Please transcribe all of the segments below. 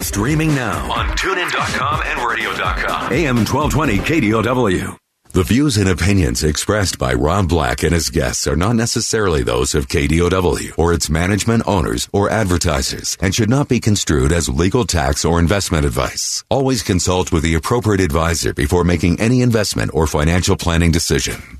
Streaming now on tunein.com and radio.com. AM 1220 KDOW. The views and opinions expressed by Rob Black and his guests are not necessarily those of KDOW or its management owners or advertisers and should not be construed as legal tax or investment advice. Always consult with the appropriate advisor before making any investment or financial planning decision.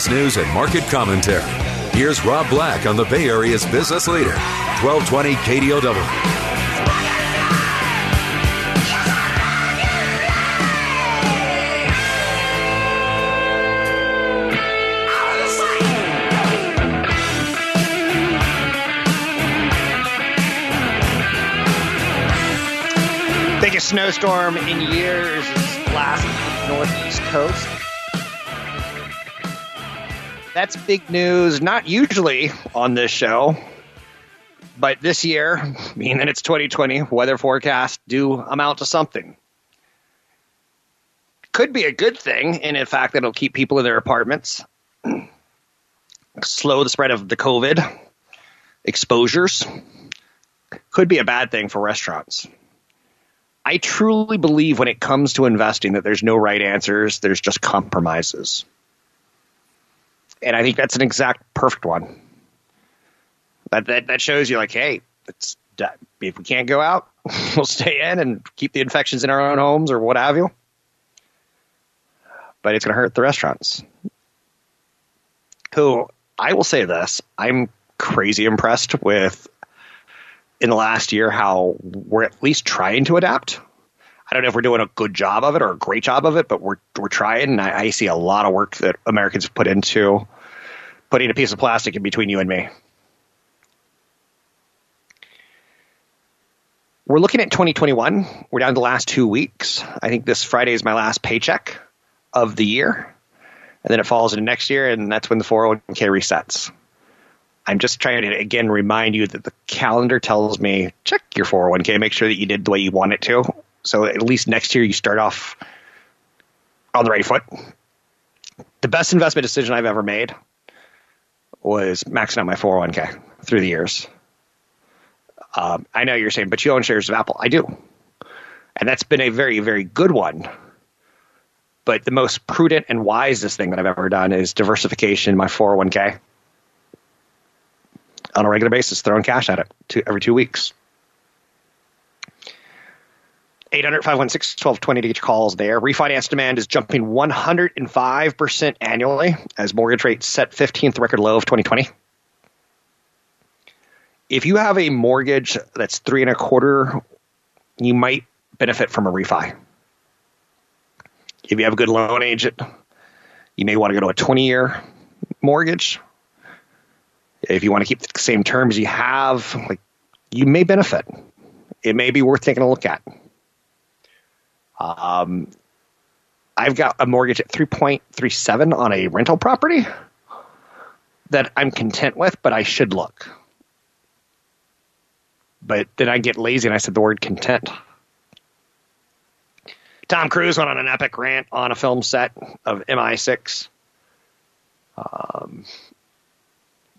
news and market commentary. Here's Rob Black on the Bay Area's business leader, 1220 KDOW. Biggest snowstorm in years is last northeast coast. That's big news, not usually on this show, but this year, being that it's 2020, weather forecasts do amount to something. Could be a good thing, and in fact, it'll keep people in their apartments, slow the spread of the COVID exposures. Could be a bad thing for restaurants. I truly believe when it comes to investing that there's no right answers, there's just compromises. And I think that's an exact perfect one. That that, that shows you like, hey, it's if we can't go out, we'll stay in and keep the infections in our own homes or what have you. But it's going to hurt the restaurants. Who I will say this, I'm crazy impressed with in the last year how we're at least trying to adapt. I don't know if we're doing a good job of it or a great job of it, but we're we're trying. And I, I see a lot of work that Americans put into putting a piece of plastic in between you and me. We're looking at 2021. We're down to the last two weeks. I think this Friday is my last paycheck of the year. And then it falls into next year, and that's when the 401k resets. I'm just trying to again remind you that the calendar tells me check your 401k, make sure that you did the way you want it to. So at least next year you start off on the right foot. The best investment decision I've ever made was maxing out my 401k through the years. Um, I know you're saying, but you own shares of Apple. I do. And that's been a very, very good one. But the most prudent and wisest thing that I've ever done is diversification in my 401k on a regular basis, throwing cash at it every two weeks. 800 516 1220 to get your calls there. Refinance demand is jumping 105% annually as mortgage rates set 15th record low of 2020. If you have a mortgage that's three and a quarter, you might benefit from a refi. If you have a good loan agent, you may want to go to a 20 year mortgage if you want to keep the same terms you have, like you may benefit. It may be worth taking a look at. Um, I've got a mortgage at 3.37 on a rental property that I'm content with, but I should look. But then I get lazy and I said the word content. Tom Cruise went on an epic rant on a film set of MI6. Um,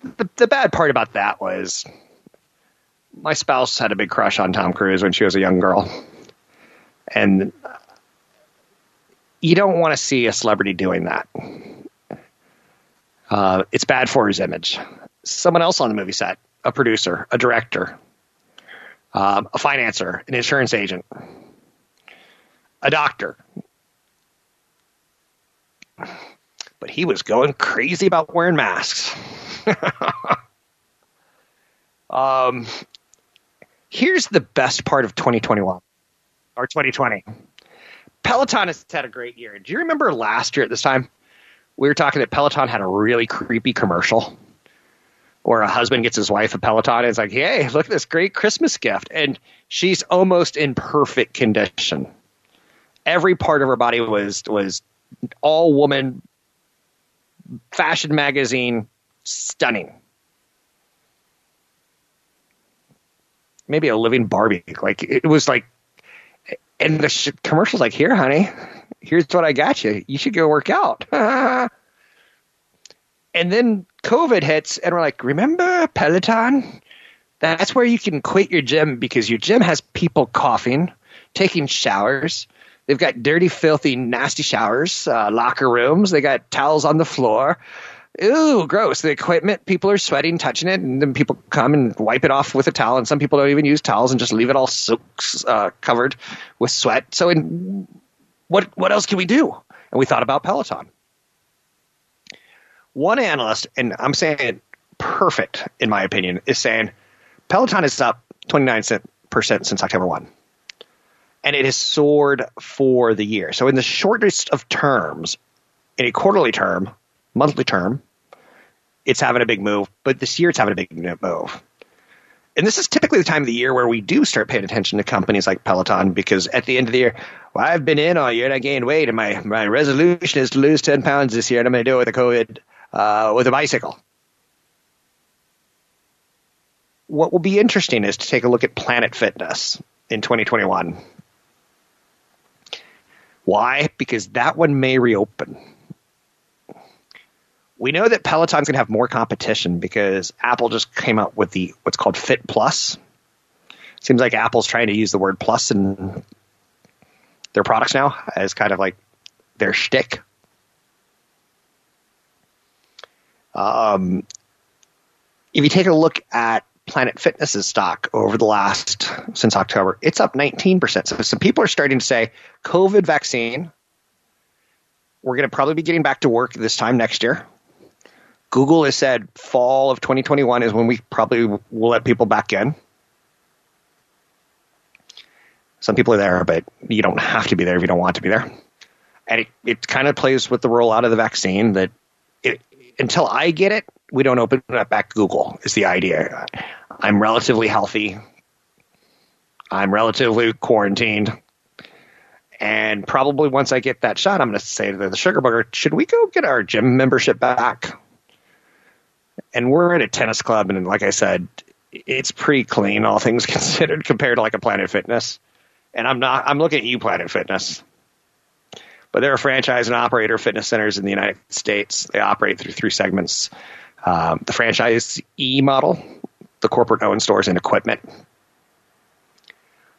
the, the bad part about that was my spouse had a big crush on Tom Cruise when she was a young girl. And you don't want to see a celebrity doing that. Uh, it's bad for his image. Someone else on the movie set, a producer, a director, um, a financer, an insurance agent, a doctor. But he was going crazy about wearing masks. um, here's the best part of 2021 or 2020. Peloton has had a great year. Do you remember last year at this time? We were talking that Peloton had a really creepy commercial where a husband gets his wife a Peloton and it's like, hey, look at this great Christmas gift. And she's almost in perfect condition. Every part of her body was was all woman fashion magazine stunning. Maybe a living Barbie. Like it was like and the commercial's like, here, honey, here's what I got you. You should go work out. and then COVID hits, and we're like, remember Peloton? That's where you can quit your gym because your gym has people coughing, taking showers. They've got dirty, filthy, nasty showers, uh, locker rooms. They got towels on the floor. Ooh, gross. The equipment, people are sweating, touching it, and then people come and wipe it off with a towel. And some people don't even use towels and just leave it all soaked, uh, covered with sweat. So, in, what what else can we do? And we thought about Peloton. One analyst, and I'm saying perfect in my opinion, is saying Peloton is up 29% since October 1. And it has soared for the year. So, in the shortest of terms, in a quarterly term, monthly term, it's having a big move. But this year, it's having a big move. And this is typically the time of the year where we do start paying attention to companies like Peloton because at the end of the year, well, I've been in all year and I gained weight, and my, my resolution is to lose 10 pounds this year, and I'm going to do it with a COVID, uh, with a bicycle. What will be interesting is to take a look at Planet Fitness in 2021. Why? Because that one may reopen we know that Peloton's going to have more competition because Apple just came out with the what's called Fit Plus. Seems like Apple's trying to use the word plus in their products now as kind of like their shtick. Um, if you take a look at Planet Fitness's stock over the last since October, it's up 19%. So some people are starting to say COVID vaccine. We're going to probably be getting back to work this time next year. Google has said fall of 2021 is when we probably will let people back in. Some people are there, but you don't have to be there if you don't want to be there. And it, it kind of plays with the rollout of the vaccine that it, until I get it, we don't open up back Google, is the idea. I'm relatively healthy. I'm relatively quarantined. And probably once I get that shot, I'm going to say to the sugar booger, should we go get our gym membership back? And we're at a tennis club, and like I said, it's pretty clean, all things considered, compared to like a Planet Fitness. And I'm not. I'm looking at you, Planet Fitness. But they're a franchise and operator fitness centers in the United States. They operate through three segments: um, the franchise E model, the corporate owned stores and equipment.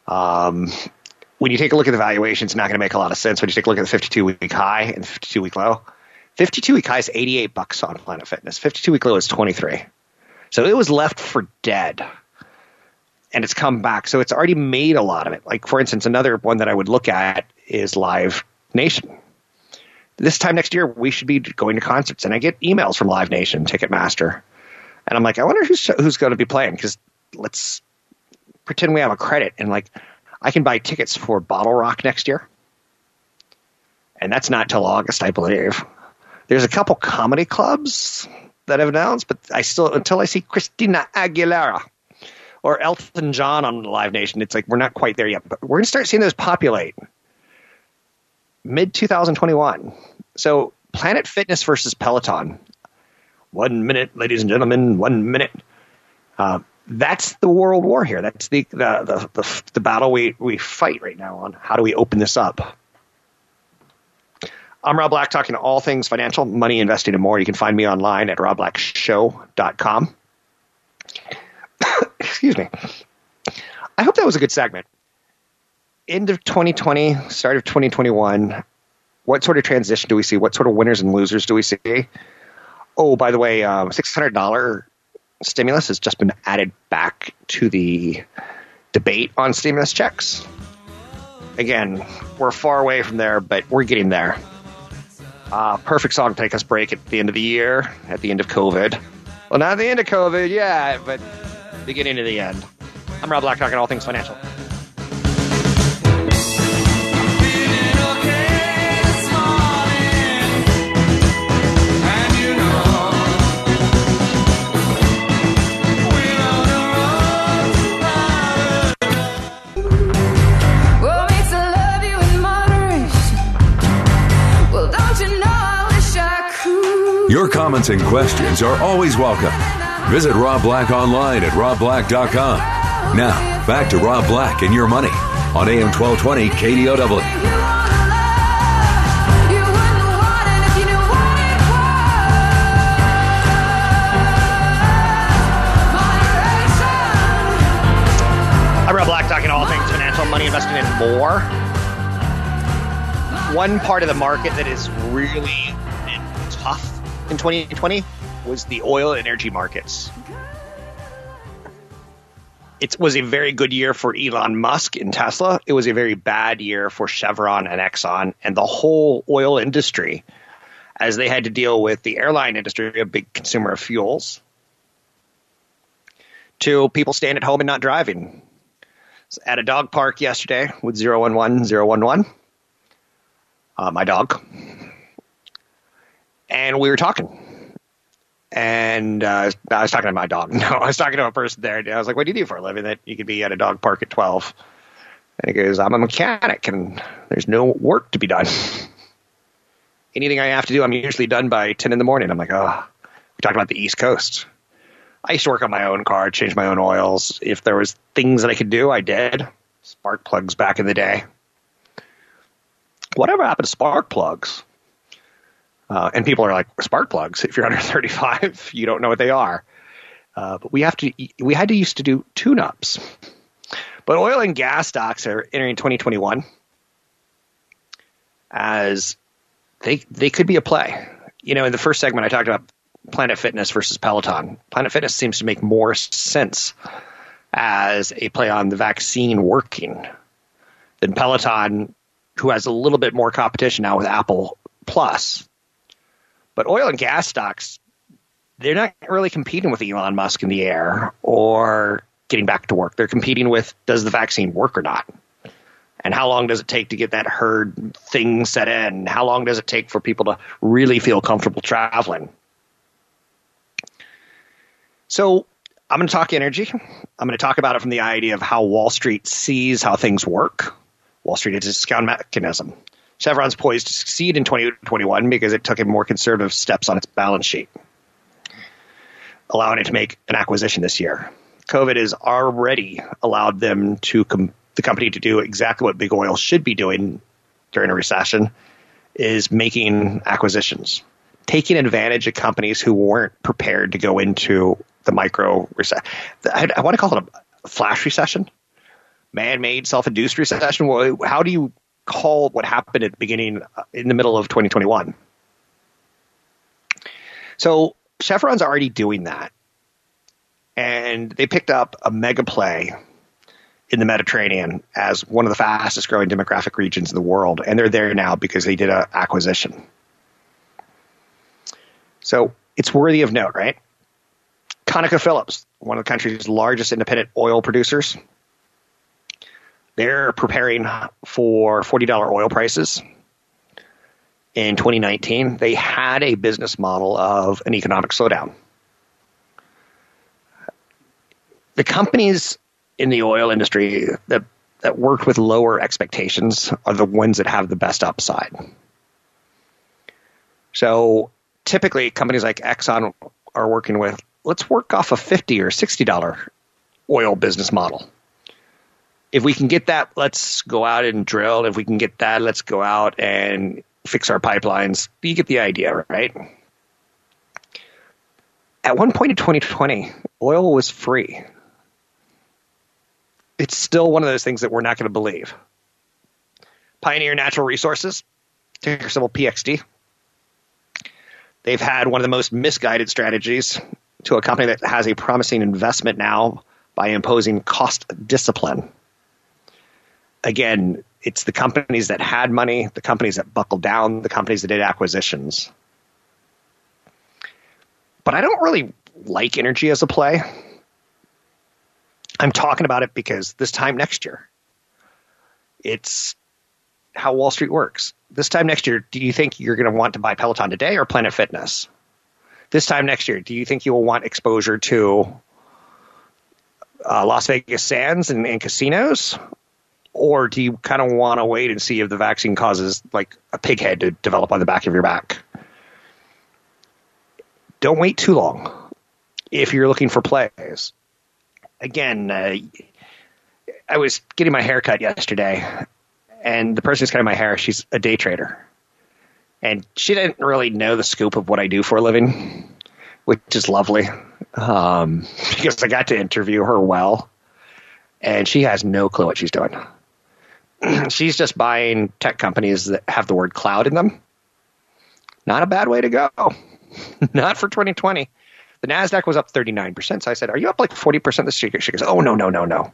Um, when you take a look at the valuation, it's not going to make a lot of sense when you take a look at the 52 week high and the 52 week low. 52 week high is 88 bucks on Planet Fitness. 52 week low is 23. So it was left for dead. And it's come back. So it's already made a lot of it. Like, for instance, another one that I would look at is Live Nation. This time next year, we should be going to concerts. And I get emails from Live Nation, Ticketmaster. And I'm like, I wonder who's, who's going to be playing because let's pretend we have a credit. And like, I can buy tickets for BottleRock next year. And that's not till August, I believe. There's a couple comedy clubs that have announced, but I still until I see Christina Aguilera or Elton John on Live Nation, it's like we're not quite there yet. But we're gonna start seeing those populate mid 2021. So Planet Fitness versus Peloton. One minute, ladies and gentlemen. One minute. Uh, that's the world war here. That's the the, the the the battle we we fight right now on how do we open this up. I'm Rob Black, talking all things financial, money, investing, and more. You can find me online at robblackshow.com. Excuse me. I hope that was a good segment. End of 2020, start of 2021. What sort of transition do we see? What sort of winners and losers do we see? Oh, by the way, um, $600 stimulus has just been added back to the debate on stimulus checks. Again, we're far away from there, but we're getting there. Uh, perfect song to take us break at the end of the year, at the end of COVID. Well, not the end of COVID, yeah, but beginning of the end. I'm Rob Black, talking all things financial. Your comments and questions are always welcome. Visit Rob Black online at robblack.com. Now, back to Rob Black and your money on AM 1220 KDOW. I'm Rob Black, talking all things financial, money, investing, and more. One part of the market that is really tough in 2020 was the oil and energy markets. It was a very good year for Elon Musk in Tesla. It was a very bad year for Chevron and Exxon and the whole oil industry as they had to deal with the airline industry, a big consumer of fuels, to people staying at home and not driving at a dog park yesterday with 011 011, uh, my dog. And we were talking. And uh, I was talking to my dog. No, I was talking to a person there. I was like, what do you do for a living that you could be at a dog park at 12? And he goes, I'm a mechanic and there's no work to be done. Anything I have to do, I'm usually done by 10 in the morning. I'm like, oh, we talked about the East Coast. I used to work on my own car, change my own oils. If there was things that I could do, I did. Spark plugs back in the day. Whatever happened to spark plugs? Uh, and people are like, spark plugs. If you're under 35, you don't know what they are. Uh, but we have to. We had to used to do tune-ups. But oil and gas stocks are entering 2021 as they they could be a play. You know, in the first segment, I talked about Planet Fitness versus Peloton. Planet Fitness seems to make more sense as a play on the vaccine working than Peloton, who has a little bit more competition now with Apple Plus. But oil and gas stocks, they're not really competing with Elon Musk in the air or getting back to work. They're competing with does the vaccine work or not? And how long does it take to get that herd thing set in? How long does it take for people to really feel comfortable traveling? So I'm going to talk energy. I'm going to talk about it from the idea of how Wall Street sees how things work. Wall Street is a discount mechanism. Chevron's poised to succeed in 2021 because it took more conservative steps on its balance sheet, allowing it to make an acquisition this year. COVID has already allowed them to com- the company to do exactly what big oil should be doing during a recession is making acquisitions, taking advantage of companies who weren't prepared to go into the micro recession. I, I want to call it a flash recession, man-made, self-induced recession. How do you call what happened at the beginning, uh, in the middle of 2021? So Chevron's already doing that, and they picked up a mega play in the Mediterranean as one of the fastest growing demographic regions in the world, and they're there now because they did an acquisition. So it's worthy of note, right? ConocoPhillips, one of the country's largest independent oil producers, they're preparing for $40 oil prices in 2019. They had a business model of an economic slowdown. The companies in the oil industry that, that worked with lower expectations are the ones that have the best upside. So typically, companies like Exxon are working with let's work off a 50 or $60 oil business model if we can get that, let's go out and drill. If we can get that, let's go out and fix our pipelines. You get the idea, right? At one point in 2020, oil was free. It's still one of those things that we're not going to believe. Pioneer Natural Resources, ticker symbol PXD. They've had one of the most misguided strategies to a company that has a promising investment now by imposing cost discipline. Again, it's the companies that had money, the companies that buckled down, the companies that did acquisitions. But I don't really like energy as a play. I'm talking about it because this time next year, it's how Wall Street works. This time next year, do you think you're going to want to buy Peloton today or Planet Fitness? This time next year, do you think you will want exposure to uh, Las Vegas Sands and, and casinos? Or do you kind of want to wait and see if the vaccine causes like a pig head to develop on the back of your back? Don't wait too long if you're looking for plays. Again, uh, I was getting my hair cut yesterday, and the person who's cutting my hair, she's a day trader. And she didn't really know the scope of what I do for a living, which is lovely um, because I got to interview her well, and she has no clue what she's doing. she's just buying tech companies that have the word cloud in them. Not a bad way to go. Not for 2020. The NASDAQ was up 39%. So I said, Are you up like 40% this year? She goes, Oh, no, no, no, no.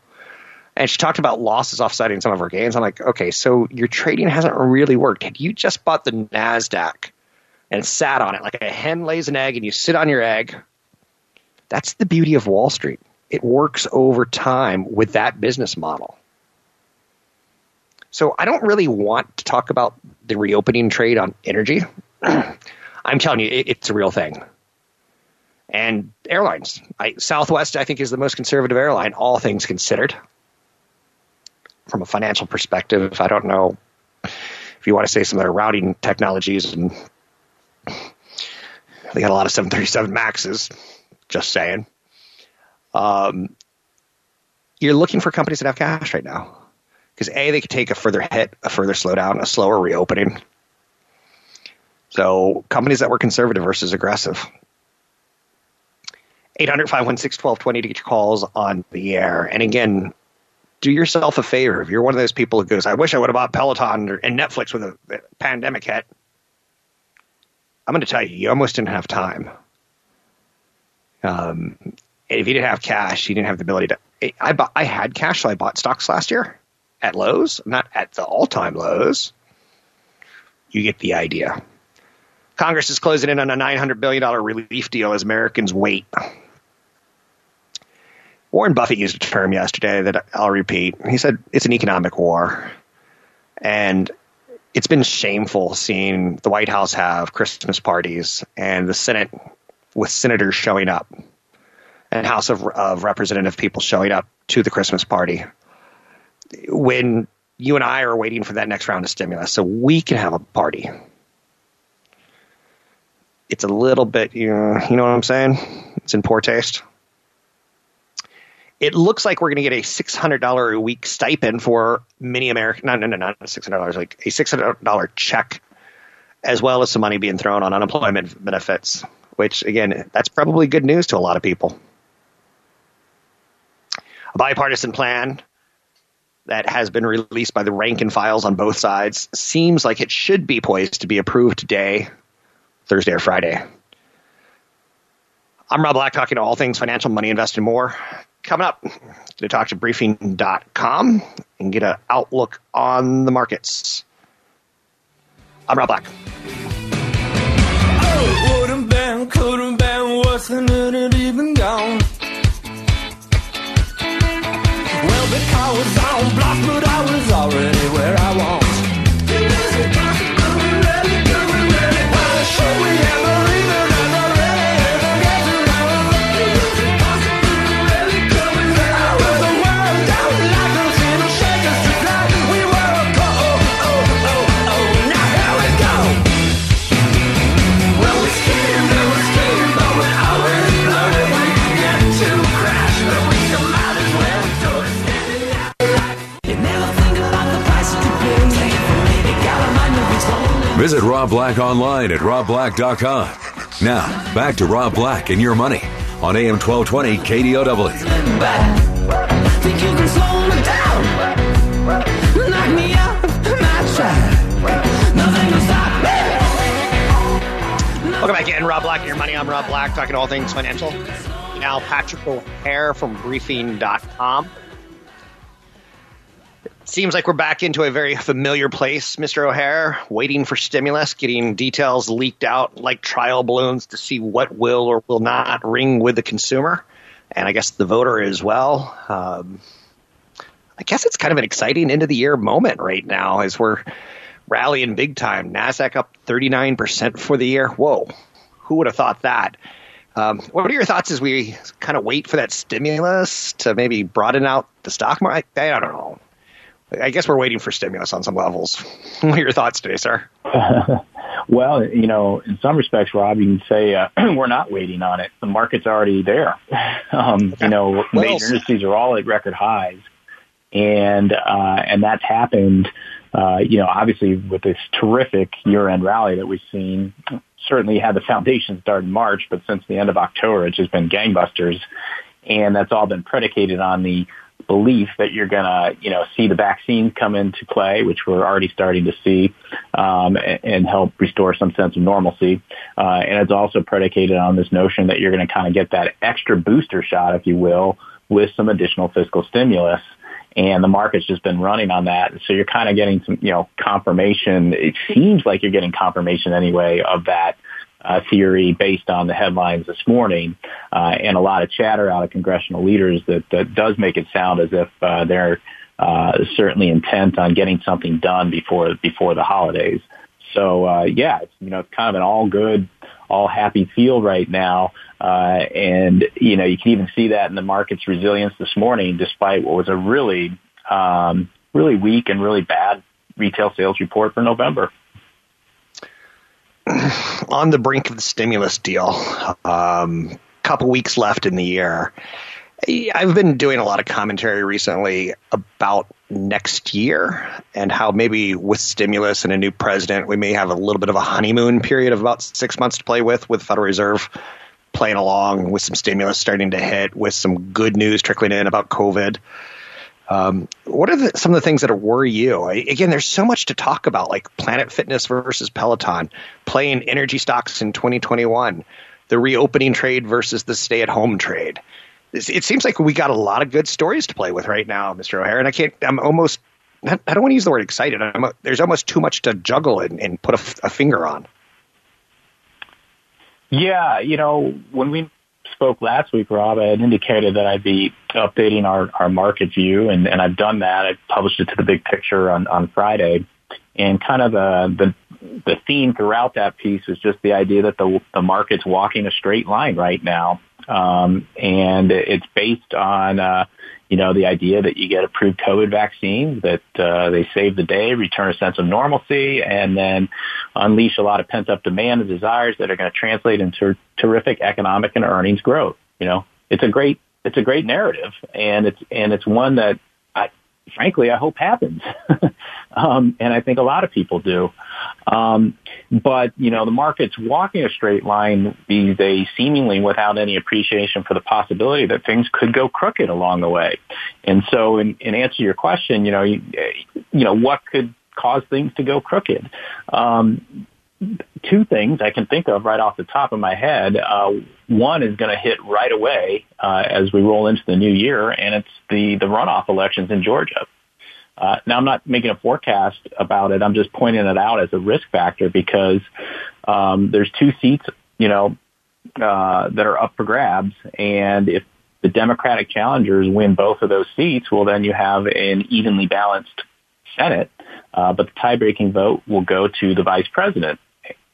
And she talked about losses offsetting some of her gains. I'm like, Okay, so your trading hasn't really worked. Had you just bought the NASDAQ and sat on it like a hen lays an egg and you sit on your egg, that's the beauty of Wall Street. It works over time with that business model. So I don't really want to talk about the reopening trade on energy. I'm telling you, it, it's a real thing. And airlines, I, Southwest, I think, is the most conservative airline, all things considered. From a financial perspective, I don't know if you want to say some of their routing technologies, and they got a lot of 737 Maxes. Just saying. Um, you're looking for companies that have cash right now because a they could take a further hit, a further slowdown, a slower reopening. So companies that were conservative versus aggressive. 800-516-1220 to get your calls on the air. And again, do yourself a favor. If you're one of those people who goes, I wish I would have bought Peloton and Netflix with a, a pandemic hit. I'm going to tell you, you almost didn't have time. Um, if you didn't have cash, you didn't have the ability to. I bought, I had cash, so I bought stocks last year at lows, not at the all-time lows. You get the idea. Congress is closing in on a $900 billion relief deal as Americans wait. Warren Buffett used a term yesterday that I'll repeat. He said it's an economic war. And it's been shameful seeing the White House have Christmas parties and the Senate with senators showing up and House of, of Representative people showing up to the Christmas party when you and I are waiting for that next round of stimulus so we can have a party. It's a little bit, you know, you know what I'm saying? It's in poor taste. It looks like we're going to get a $600 a week stipend for many American, no, no, no, not $600, like a $600 check, as well as some money being thrown on unemployment benefits, which again, that's probably good news to a lot of people. A bipartisan plan that has been released by the rank and files on both sides seems like it should be poised to be approved today, Thursday or Friday. I'm Rob Black, talking to all things financial, money, investing, more. Coming up, to talk to briefing.com and get an outlook on the markets. I'm Rob Black. Oh, I was on block, but I was already where I want. Visit Rob Black online at robblack.com. Now, back to Rob Black and your money on AM 1220 KDOW. Welcome back in, Rob Black and your money. I'm Rob Black, talking all things financial. now Patrick O'Hare from briefing.com. Seems like we're back into a very familiar place, Mr. O'Hare, waiting for stimulus, getting details leaked out like trial balloons to see what will or will not ring with the consumer, and I guess the voter as well. Um, I guess it's kind of an exciting end of the year moment right now as we're rallying big time. NASDAQ up 39% for the year. Whoa, who would have thought that? Um, what are your thoughts as we kind of wait for that stimulus to maybe broaden out the stock market? I, I don't know. I guess we're waiting for stimulus on some levels. what are your thoughts today, sir? well, you know, in some respects, Rob, you can say uh, we're not waiting on it. The market's already there. um, you know, major indices are all at record highs, and uh, and that's happened. Uh, you know, obviously with this terrific year-end rally that we've seen, certainly had the foundation start in March, but since the end of October, it's just been gangbusters, and that's all been predicated on the belief that you're going to, you know, see the vaccines come into play, which we're already starting to see, um, and, and help restore some sense of normalcy. Uh, and it's also predicated on this notion that you're going to kind of get that extra booster shot, if you will, with some additional fiscal stimulus. And the market's just been running on that. So you're kind of getting some, you know, confirmation. It seems like you're getting confirmation anyway of that uh, theory based on the headlines this morning uh, and a lot of chatter out of congressional leaders that, that does make it sound as if uh, they're uh, certainly intent on getting something done before before the holidays. So uh, yeah, it's, you know, it's kind of an all good, all happy feel right now, uh, and you know, you can even see that in the market's resilience this morning, despite what was a really, um, really weak and really bad retail sales report for November. on the brink of the stimulus deal. Um, couple weeks left in the year. I've been doing a lot of commentary recently about next year and how maybe with stimulus and a new president, we may have a little bit of a honeymoon period of about six months to play with, with Federal Reserve playing along with some stimulus starting to hit, with some good news trickling in about COVID. Um, what are the, some of the things that worry you? I, again, there's so much to talk about, like Planet Fitness versus Peloton, playing energy stocks in 2021, the reopening trade versus the stay-at-home trade. It seems like we got a lot of good stories to play with right now, Mr. O'Hare, and I can't. I'm almost. I don't want to use the word excited. I'm, there's almost too much to juggle and, and put a finger on. Yeah, you know, when we spoke last week, Rob, I had indicated that I'd be updating our, our market view, and, and I've done that. I published it to the big picture on, on Friday. And kind of the, the the theme throughout that piece is just the idea that the the market's walking a straight line right now, um, and it's based on uh, you know the idea that you get approved COVID vaccines, that uh, they save the day, return a sense of normalcy, and then unleash a lot of pent up demand and desires that are going to translate into terrific economic and earnings growth. You know, it's a great it's a great narrative, and it's and it's one that frankly I hope happens, um, and I think a lot of people do. Um, but you know, the market's walking a straight line these days, seemingly without any appreciation for the possibility that things could go crooked along the way. And so, in, in answer to your question, you know, you, you know, what could cause things to go crooked? Um, two things I can think of right off the top of my head. Uh, one is going to hit right away uh, as we roll into the new year, and it's the the runoff elections in Georgia. Uh, now, I'm not making a forecast about it. I'm just pointing it out as a risk factor because um, there's two seats, you know, uh, that are up for grabs, and if the Democratic challengers win both of those seats, well, then you have an evenly balanced Senate, uh, but the tie-breaking vote will go to the vice president,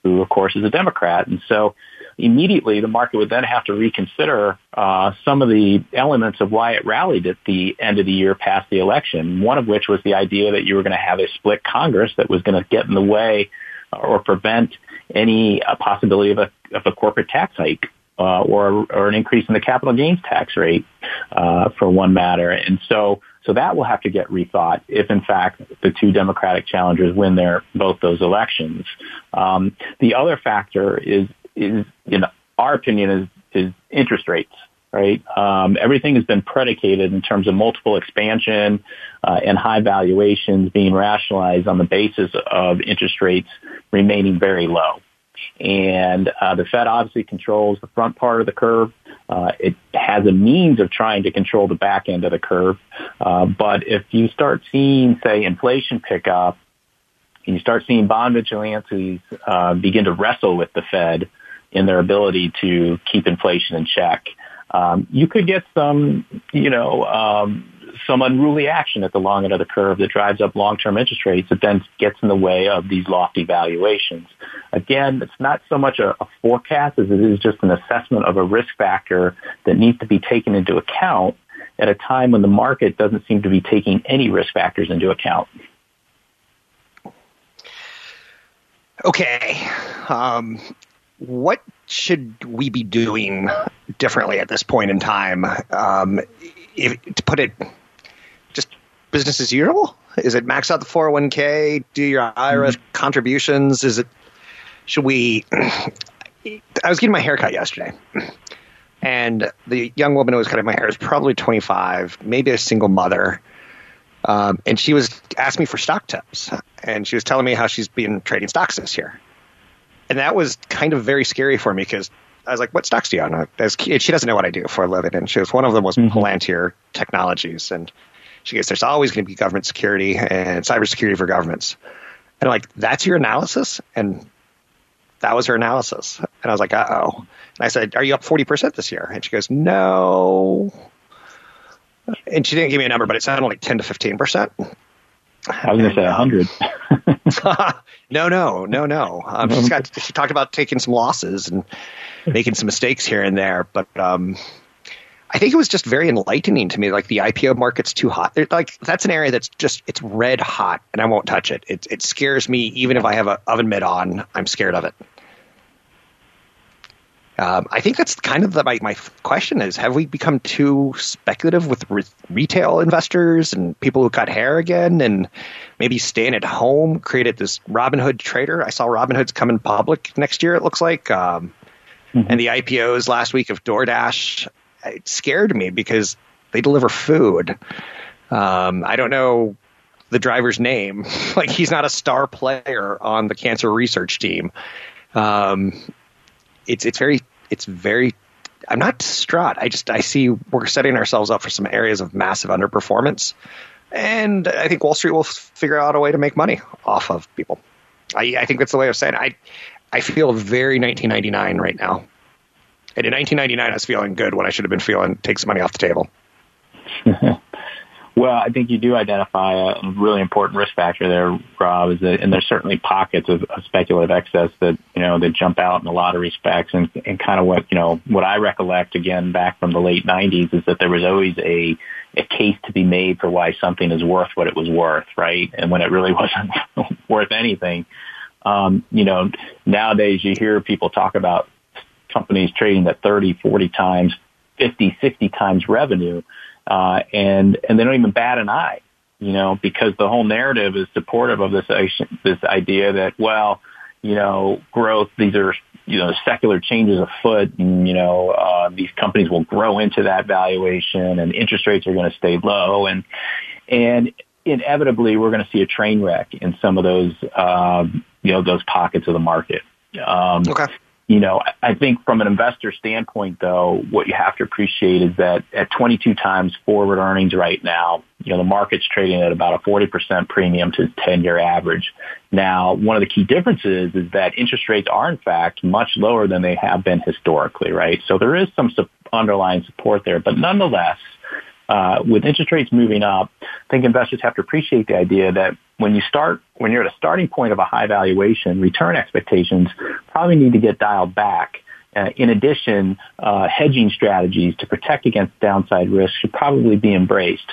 who, of course, is a Democrat, and so immediately the market would then have to reconsider uh, some of the elements of why it rallied at the end of the year past the election. One of which was the idea that you were going to have a split Congress that was going to get in the way or prevent any uh, possibility of a, of a corporate tax hike. Uh, or, or an increase in the capital gains tax rate, uh, for one matter. And so, so that will have to get rethought if in fact the two Democratic challengers win their, both those elections. Um, the other factor is, is, in our opinion is, is interest rates, right? Um, everything has been predicated in terms of multiple expansion, uh, and high valuations being rationalized on the basis of interest rates remaining very low. And uh, the Fed obviously controls the front part of the curve. Uh, it has a means of trying to control the back end of the curve. Uh, but if you start seeing, say, inflation pick up, and you start seeing bond vigilantes uh, begin to wrestle with the Fed in their ability to keep inflation in check, um, you could get some, you know, um, some unruly action at the long end of the curve that drives up long-term interest rates that then gets in the way of these lofty valuations. Again, it's not so much a, a forecast as it is just an assessment of a risk factor that needs to be taken into account at a time when the market doesn't seem to be taking any risk factors into account. Okay. Um, what should we be doing differently at this point in time? Um, if, to put it business as usual? Is it max out the 401k, do your IRA mm-hmm. contributions? Is it, should we, I was getting my hair cut yesterday. And the young woman who was cutting my hair is probably 25, maybe a single mother. Um, and she was asking me for stock tips. And she was telling me how she's been trading stocks this year. And that was kind of very scary for me because I was like, "What stocks do you own?" As, she doesn't know what I do for a living, and she was one of them was mm-hmm. Palantir Technologies, and she goes, "There's always going to be government security and cybersecurity for governments." And I'm like, "That's your analysis?" And that was her analysis, and I was like, "Uh oh." And I said, "Are you up forty percent this year?" And she goes, "No." And she didn't give me a number, but it sounded like ten to fifteen percent. I was going to say a hundred. no, no, no, no. Um, she's got. She talked about taking some losses and making some mistakes here and there, but um, I think it was just very enlightening to me. Like the IPO market's too hot. They're, like that's an area that's just it's red hot, and I won't touch it. It it scares me even if I have an oven mitt on. I'm scared of it. Um, I think that's kind of the, my my question is: Have we become too speculative with re- retail investors and people who cut hair again, and maybe staying at home created this Robinhood trader? I saw Robinhood's coming public next year. It looks like, um, mm-hmm. and the IPOs last week of DoorDash it scared me because they deliver food. Um, I don't know the driver's name. like he's not a star player on the cancer research team. Um, it's it's very it's very. I'm not distraught. I just I see we're setting ourselves up for some areas of massive underperformance, and I think Wall Street will figure out a way to make money off of people. I, I think that's the way of saying it. I I feel very 1999 right now. And in 1999, I was feeling good when I should have been feeling take some money off the table. well, I think you do identify a really important risk factor there, Rob. Is that, and there's certainly pockets of, of speculative excess that you know that jump out in a lot of respects, and, and kind of what you know what I recollect again back from the late 90s is that there was always a a case to be made for why something is worth what it was worth, right? And when it really wasn't worth anything. Um, you know, nowadays you hear people talk about companies trading at 30, 40 times, 50, 60 times revenue, uh, and and they don't even bat an eye, you know, because the whole narrative is supportive of this this idea that well, you know, growth these are you know secular changes afoot, and you know uh, these companies will grow into that valuation, and interest rates are going to stay low, and and inevitably we're going to see a train wreck in some of those uh, you know those pockets of the market. Um, okay you know, I think from an investor standpoint, though, what you have to appreciate is that at 22 times forward earnings right now, you know, the market's trading at about a 40% premium to 10 year average. Now, one of the key differences is that interest rates are in fact much lower than they have been historically, right? So there is some underlying support there, but nonetheless, uh, with interest rates moving up, I think investors have to appreciate the idea that when you start, when you're at a starting point of a high valuation, return expectations probably need to get dialed back. Uh, in addition, uh, hedging strategies to protect against downside risk should probably be embraced.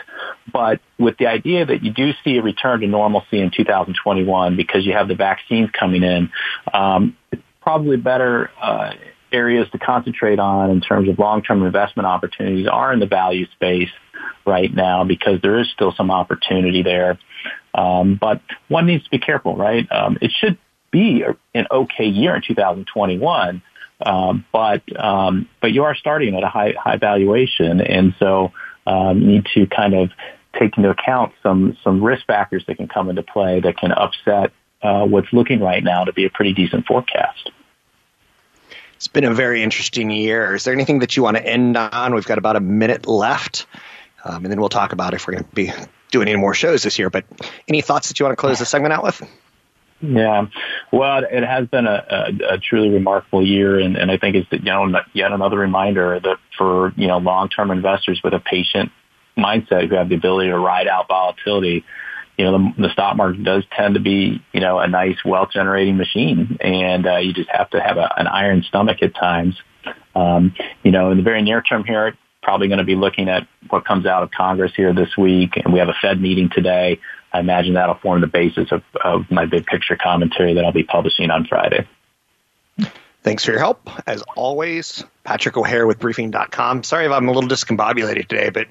But with the idea that you do see a return to normalcy in 2021 because you have the vaccines coming in, um, it's probably better uh, areas to concentrate on in terms of long-term investment opportunities are in the value space right now because there is still some opportunity there. Um, but one needs to be careful, right? Um, it should be an okay year in 2021, um, but um, but you are starting at a high high valuation, and so um, you need to kind of take into account some some risk factors that can come into play that can upset uh, what's looking right now to be a pretty decent forecast. It's been a very interesting year. Is there anything that you want to end on? We've got about a minute left, um, and then we'll talk about if we're going to be doing any more shows this year. But any thoughts that you want to close the segment out with? Yeah, well, it has been a, a, a truly remarkable year, and, and I think it's you know yet another reminder that for you know long-term investors with a patient mindset who have the ability to ride out volatility, you know the, the stock market does tend to be you know a nice wealth-generating machine, and uh, you just have to have a, an iron stomach at times. Um, you know, in the very near term here, probably going to be looking at what comes out of Congress here this week, and we have a Fed meeting today. I imagine that'll form the basis of, of my big picture commentary that I'll be publishing on Friday. Thanks for your help. As always, Patrick O'Hare with briefing.com. Sorry if I'm a little discombobulated today, but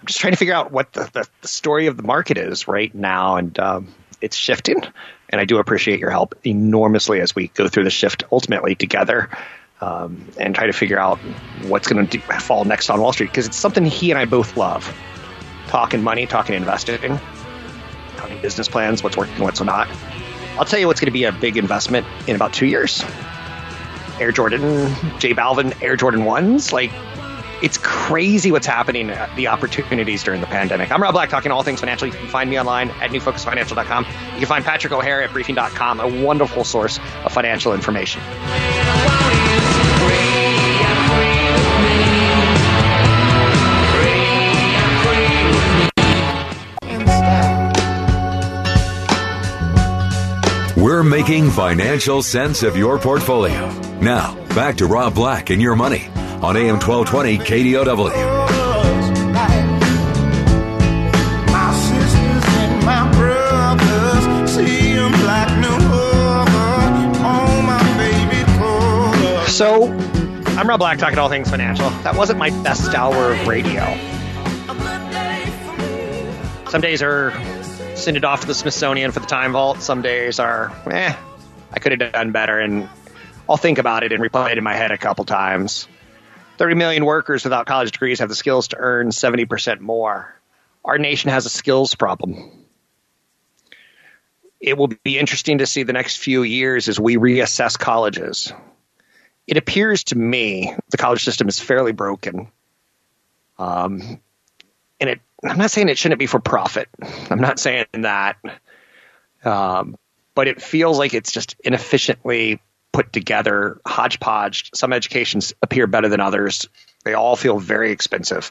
I'm just trying to figure out what the, the, the story of the market is right now. And um, it's shifting. And I do appreciate your help enormously as we go through the shift ultimately together um, and try to figure out what's going to fall next on Wall Street because it's something he and I both love talking money, talking investing talking business plans, what's working, what's not. I'll tell you what's going to be a big investment in about two years. Air Jordan, J Balvin, Air Jordan 1s. Like, it's crazy what's happening, uh, the opportunities during the pandemic. I'm Rob Black, talking all things financial. You can find me online at newfocusfinancial.com. You can find Patrick O'Hare at briefing.com, a wonderful source of financial information. We're making financial sense of your portfolio. Now, back to Rob Black and your money on AM 1220 KDOW. So, I'm Rob Black, talking all things financial. That wasn't my best hour of radio. Some days are send it off to the Smithsonian for the time vault. Some days are, eh, I could have done better, and I'll think about it and replay it in my head a couple times. 30 million workers without college degrees have the skills to earn 70% more. Our nation has a skills problem. It will be interesting to see the next few years as we reassess colleges. It appears to me the college system is fairly broken. Um, and it I'm not saying it shouldn't be for profit. I'm not saying that. Um, but it feels like it's just inefficiently put together, hodgepodge. Some educations appear better than others. They all feel very expensive.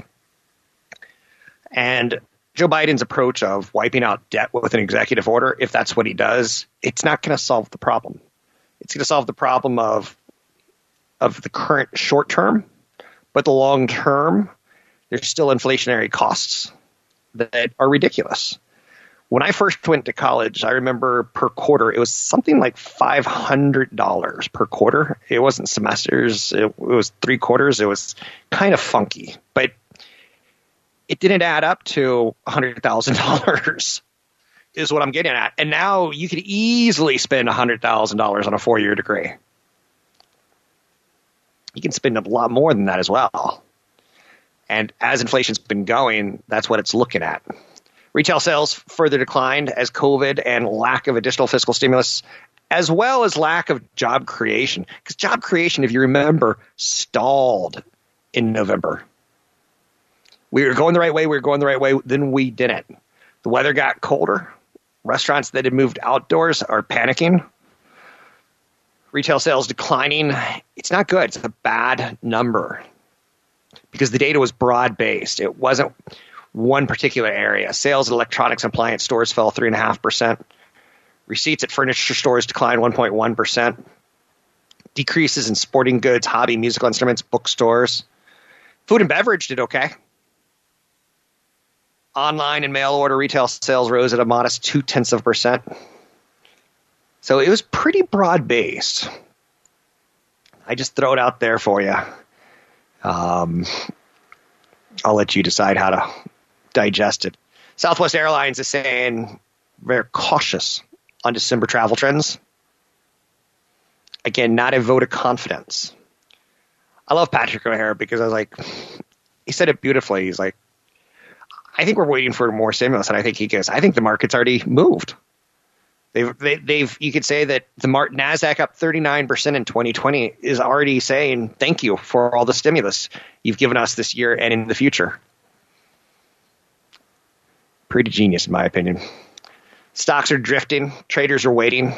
And Joe Biden's approach of wiping out debt with an executive order, if that's what he does, it's not going to solve the problem. It's going to solve the problem of of the current short term, but the long term, there's still inflationary costs that are ridiculous. When I first went to college, I remember per quarter, it was something like $500 per quarter. It wasn't semesters, it, it was three quarters. It was kind of funky, but it didn't add up to $100,000 is what I'm getting at. And now you could easily spend $100,000 on a four year degree. You can spend a lot more than that as well. And as inflation's been going, that's what it's looking at. Retail sales further declined as COVID and lack of additional fiscal stimulus, as well as lack of job creation. Because job creation, if you remember, stalled in November. We were going the right way, we were going the right way, then we didn't. The weather got colder. Restaurants that had moved outdoors are panicking. Retail sales declining. It's not good. It's a bad number because the data was broad based. It wasn't one particular area. Sales at electronics and appliance stores fell 3.5%. Receipts at furniture stores declined 1.1%. Decreases in sporting goods, hobby, musical instruments, bookstores. Food and beverage did okay. Online and mail order retail sales rose at a modest two tenths of percent. So it was pretty broad based. I just throw it out there for you. Um, I'll let you decide how to digest it. Southwest Airlines is saying they're cautious on December travel trends. Again, not a vote of confidence. I love Patrick O'Hare because I was like, he said it beautifully. He's like, I think we're waiting for more stimulus, and I think he goes, I think the market's already moved. They've, they, they've, you could say that the Mar- Nasdaq up 39% in 2020 is already saying thank you for all the stimulus you've given us this year and in the future. Pretty genius, in my opinion. Stocks are drifting. Traders are waiting.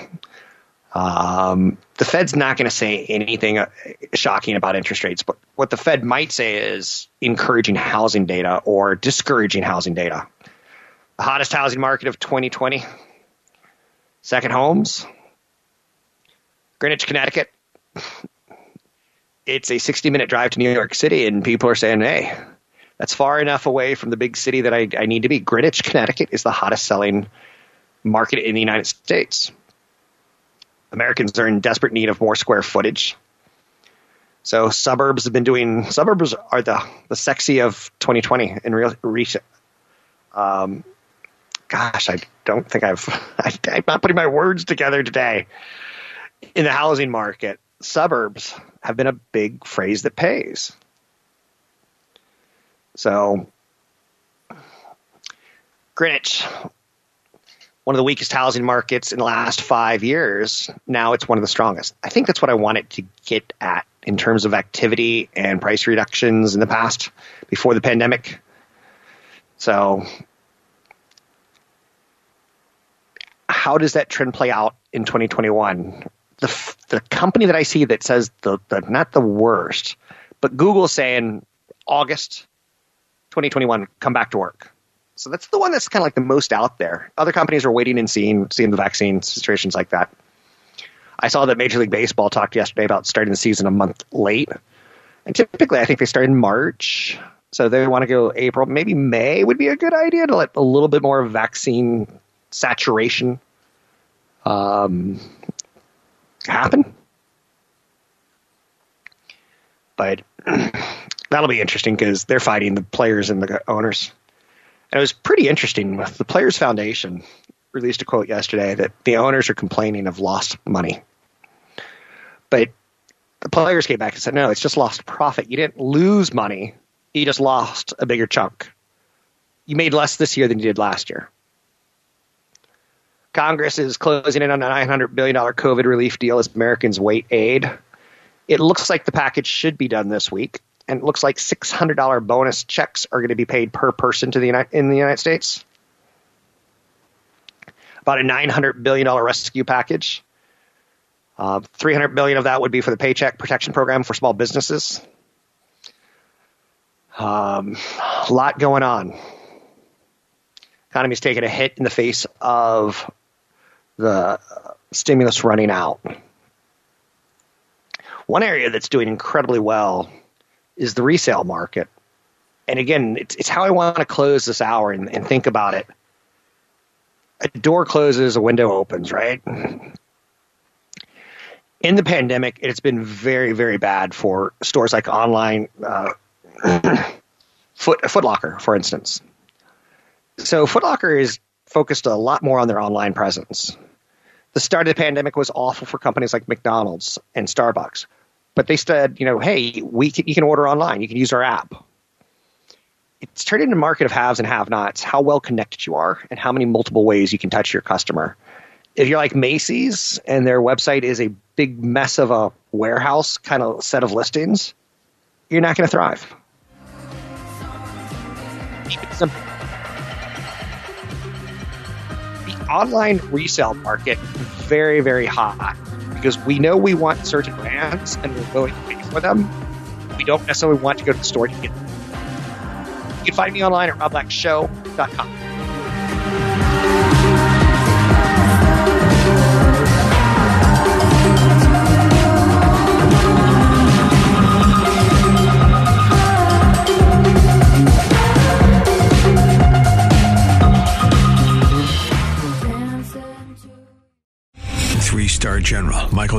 Um, the Fed's not going to say anything uh, shocking about interest rates, but what the Fed might say is encouraging housing data or discouraging housing data. The hottest housing market of 2020, second homes, Greenwich, Connecticut. It's a 60 minute drive to New York City, and people are saying, hey, that's far enough away from the big city that I, I need to be. Greenwich, Connecticut is the hottest selling market in the United States. Americans are in desperate need of more square footage. So suburbs have been doing suburbs are the the sexy of 2020 in real recent. Um, gosh, I don't think I've I, I'm not putting my words together today. In the housing market, suburbs have been a big phrase that pays. So Greenwich, one of the weakest housing markets in the last five years. Now it's one of the strongest. I think that's what I wanted to get at in terms of activity and price reductions in the past before the pandemic. So, how does that trend play out in 2021? The, the company that I see that says the, the not the worst, but Google saying August 2021, come back to work. So that's the one that's kind of like the most out there. Other companies are waiting and seeing, seeing the vaccine situations like that. I saw that Major League Baseball talked yesterday about starting the season a month late. And typically, I think they start in March. So they want to go April, maybe May would be a good idea to let a little bit more vaccine saturation um, happen. But that'll be interesting because they're fighting the players and the owners. And it was pretty interesting. With the Players Foundation released a quote yesterday that the owners are complaining of lost money. But the players came back and said, no, it's just lost profit. You didn't lose money, you just lost a bigger chunk. You made less this year than you did last year. Congress is closing in on a $900 billion COVID relief deal as Americans wait aid. It looks like the package should be done this week and it looks like $600 bonus checks are going to be paid per person to the United, in the United States. About a $900 billion rescue package. Uh, 300 billion of that would be for the Paycheck Protection Program for small businesses. Um, a lot going on. Economy's taking a hit in the face of the stimulus running out. One area that's doing incredibly well is the resale market. And again, it's, it's how I want to close this hour and, and think about it. A door closes, a window opens, right? In the pandemic, it's been very, very bad for stores like online uh, Foot Footlocker, for instance. So Footlocker is focused a lot more on their online presence. The start of the pandemic was awful for companies like McDonald's and Starbucks but they said, you know, hey, we can, you can order online. You can use our app. It's turned into a market of haves and have-nots. How well connected you are, and how many multiple ways you can touch your customer. If you're like Macy's and their website is a big mess of a warehouse kind of set of listings, you're not going to thrive. The online resale market very, very hot because we know we want certain brands and we're willing to pay for them. We don't necessarily want to go to the store to get them. You can find me online at robblackshow.com.